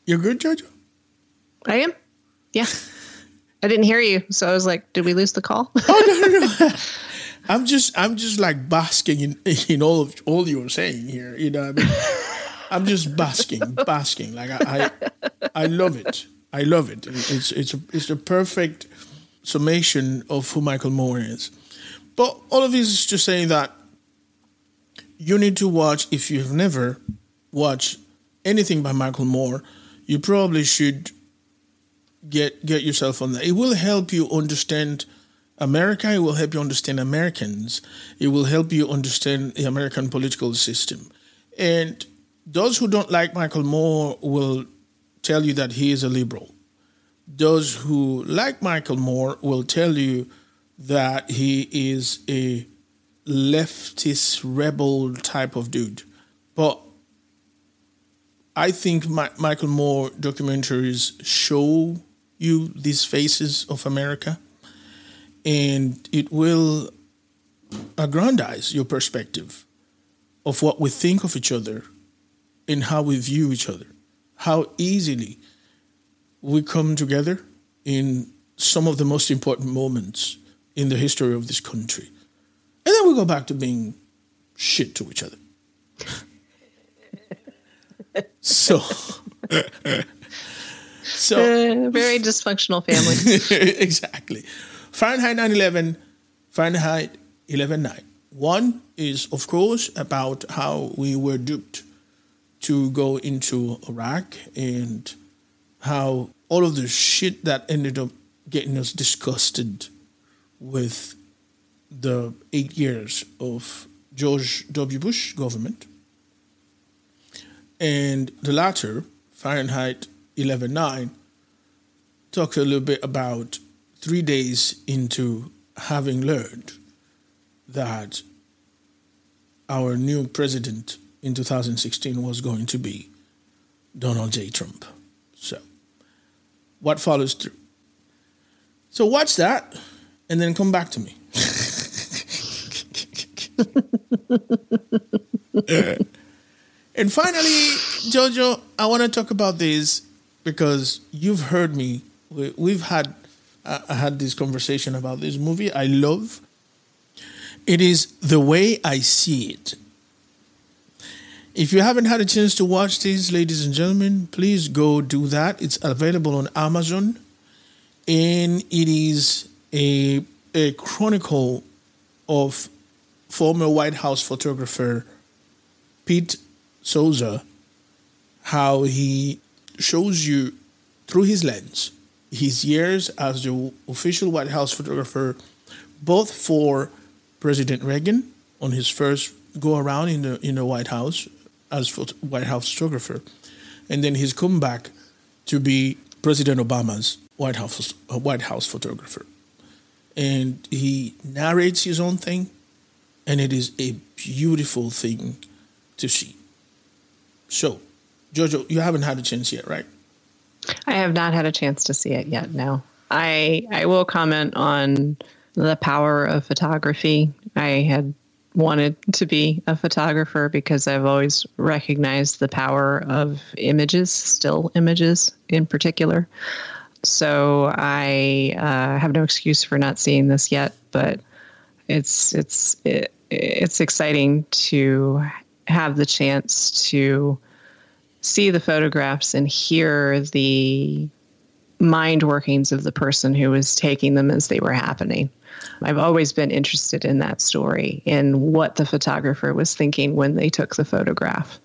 You're good, Jojo? I am? Yeah. I didn't hear you, so I was like, did we lose the call? oh no, no, no! I'm just I'm just like basking in, in all of all you're saying here. You know, what I mean, I'm just basking, basking. Like I, I, I love it. I love it. It's it's a, it's the perfect summation of who Michael Moore is. But all of this is just saying that you need to watch if you've never watched anything by Michael Moore. You probably should get get yourself on that. It will help you understand America. It will help you understand Americans. It will help you understand the American political system. And those who don't like Michael Moore will tell you that he is a liberal. Those who like Michael Moore will tell you that he is a leftist rebel type of dude. But I think Mi- Michael Moore documentaries show you these faces of America, and it will aggrandize your perspective of what we think of each other and how we view each other, how easily we come together in some of the most important moments in the history of this country. And then we go back to being shit to each other. so, so Uh, very dysfunctional family. exactly. Fahrenheit 9/11, Fahrenheit 11/9. One is, of course, about how we were duped to go into Iraq and how all of the shit that ended up getting us disgusted with the eight years of George W. Bush government. And the latter, Fahrenheit 11.9, talks a little bit about three days into having learned that our new president in 2016 was going to be Donald J. Trump. So, what follows through? So, watch that and then come back to me. and finally, Jojo, I want to talk about this because you've heard me. We, we've had I had this conversation about this movie. I love. It is the way I see it. If you haven't had a chance to watch this, ladies and gentlemen, please go do that. It's available on Amazon, and it is a a chronicle of former White House photographer Pete Souza, how he shows you through his lens his years as the official White House photographer, both for President Reagan on his first go around in the in the White House as White House photographer, and then he's come back to be President Obama's White House White House photographer, and he narrates his own thing, and it is a beautiful thing to see. So, Jojo, you haven't had a chance yet, right? I have not had a chance to see it yet. No, I I will comment on the power of photography. I had wanted to be a photographer because I've always recognized the power of images, still images in particular. So I uh, have no excuse for not seeing this yet, but it's it's it, it's exciting to have the chance to see the photographs and hear the mind workings of the person who was taking them as they were happening. I've always been interested in that story in what the photographer was thinking when they took the photograph.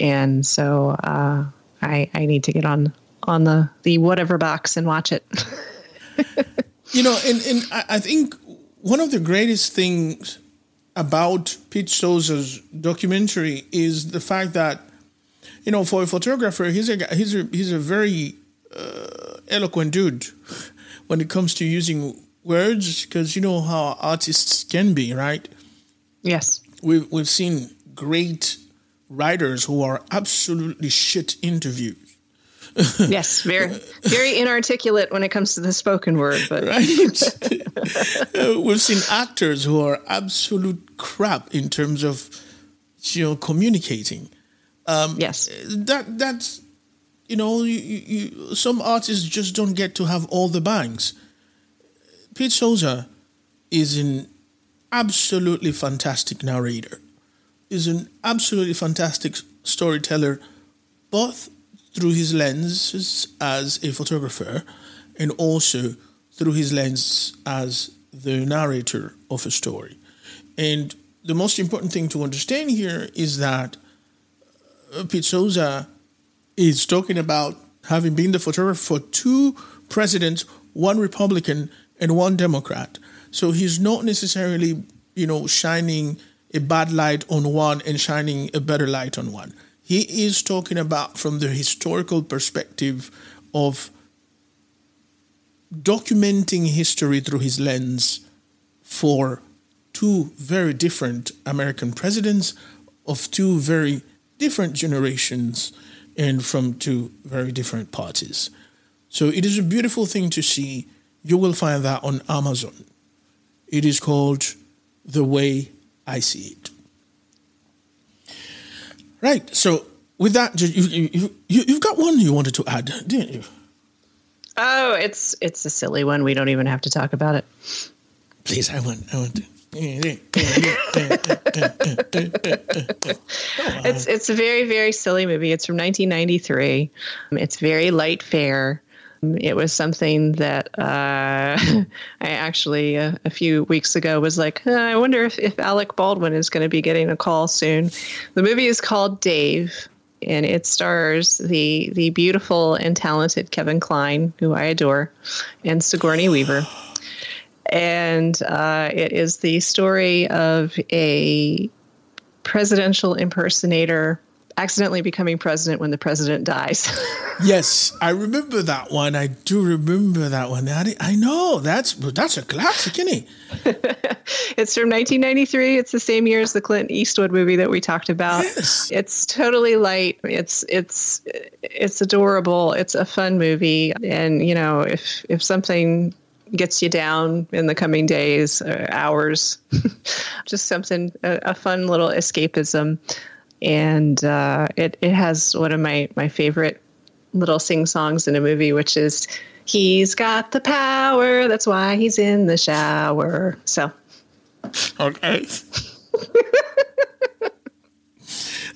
And so uh, I, I need to get on on the, the whatever box and watch it. You know, and, and I I think one of the greatest things about Pete Souza's documentary is the fact that, you know, for a photographer, he's a he's a he's a very uh, eloquent dude when it comes to using words because you know how artists can be, right? yes. We've we've seen great writers who are absolutely shit interviews. Yes. Very, very inarticulate when it comes to the spoken word, but right? Uh, We've seen actors who are absolute crap in terms of you know communicating. yes. That that's you know you, you, some artists just don't get to have all the bangs. Pete Souza is an absolutely fantastic narrator. Is an absolutely fantastic storyteller, both through his lenses as a photographer and also through his lens as the narrator of a story. And the most important thing to understand here is that uh, Souza is talking about having been the photographer for two presidents, one Republican and one Democrat. So he's not necessarily, you know, shining a bad light on one and shining a better light on one. He is talking about from the historical perspective of documenting history through his lens for two very different American presidents of two very different generations and from two very different parties. So it is a beautiful thing to see. You will find that on Amazon. It is called The Way I See It. Right. So with that, you, you, you, you've got one you wanted to add, didn't you? Oh, it's it's a silly one. We don't even have to talk about it. Please, I want, I want to. it's it's a very very silly movie. It's from 1993. It's very light fare. It was something that uh, I actually uh, a few weeks ago was like, uh, I wonder if, if Alec Baldwin is going to be getting a call soon. The movie is called Dave, and it stars the the beautiful and talented Kevin Kline, who I adore, and Sigourney Weaver. And uh, it is the story of a presidential impersonator accidentally becoming president when the president dies. yes, I remember that one. I do remember that one. I, I know that's that's a classic, isn't it? it's from 1993. It's the same year as the Clint Eastwood movie that we talked about. Yes. It's totally light. It's it's it's adorable. It's a fun movie, and you know if if something gets you down in the coming days or hours. Just something, a, a, fun little escapism and uh, it it has one of my my favorite little sing songs in a movie, which is "He's got the power, that's why he's in the shower." So, okay.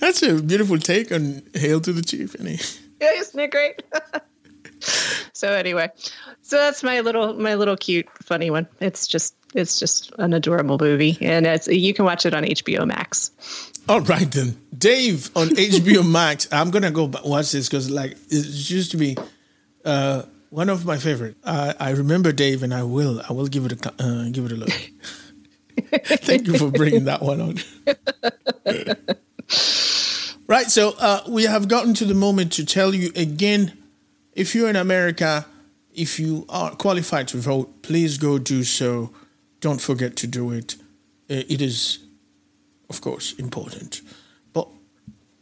That's a beautiful take on "Hail to the Chief," Annie. Yeah, isn't it great? so anyway, so that's my little my little cute funny one. It's just it's just an adorable movie, and it's you can watch it on HBO Max. All right then, Dave on HBO Max. I'm gonna go watch this because like it used to be uh, one of my favorite. Uh, I remember Dave, and I will I will give it a uh, give it a look. Thank you for bringing that one on. right, so uh, we have gotten to the moment to tell you again. If you're in America, if you are qualified to vote, please go do so. Don't forget to do it. Uh, it is of course, important. But,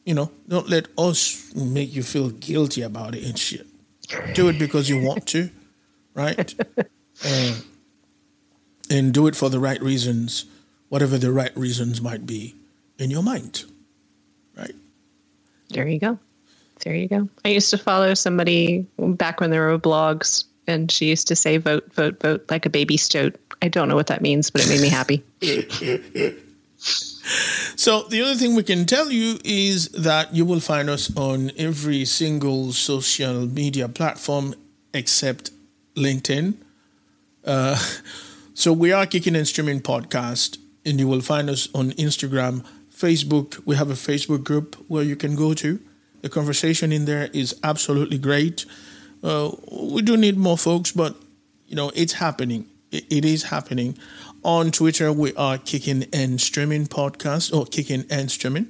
you know, don't let us make you feel guilty about it and shit. Do it because you want to, right? uh, and do it for the right reasons, whatever the right reasons might be in your mind, right? There you go. There you go. I used to follow somebody back when there were blogs, and she used to say, vote, vote, vote like a baby stoat. I don't know what that means, but it made me happy. So the other thing we can tell you is that you will find us on every single social media platform except LinkedIn. Uh, so we are kicking and streaming podcast, and you will find us on Instagram, Facebook. We have a Facebook group where you can go to. The conversation in there is absolutely great. Uh, we do need more folks, but you know it's happening. it, it is happening. On Twitter, we are Kicking and Streaming Podcast or Kicking and Streaming.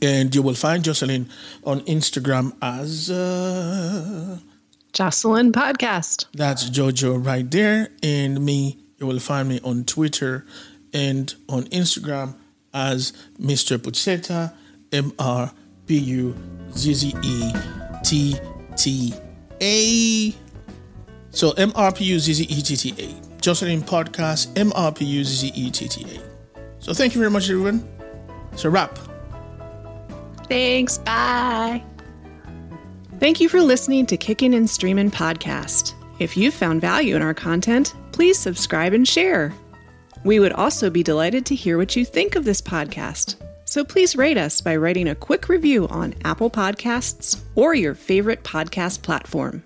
And you will find Jocelyn on Instagram as uh, Jocelyn Podcast. That's Jojo right there. And me, you will find me on Twitter and on Instagram as Mr. Puzzetta, M R P U Z Z E T T A. So M R P U Z Z E T T A. Jocelyn Podcast, MRPUZETTA. So thank you very much, everyone. It's a wrap. Thanks. Bye. Thank you for listening to Kicking and Streaming Podcast. If you found value in our content, please subscribe and share. We would also be delighted to hear what you think of this podcast. So please rate us by writing a quick review on Apple Podcasts or your favorite podcast platform.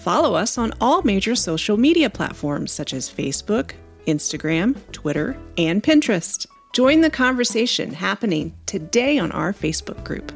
Follow us on all major social media platforms such as Facebook, Instagram, Twitter, and Pinterest. Join the conversation happening today on our Facebook group.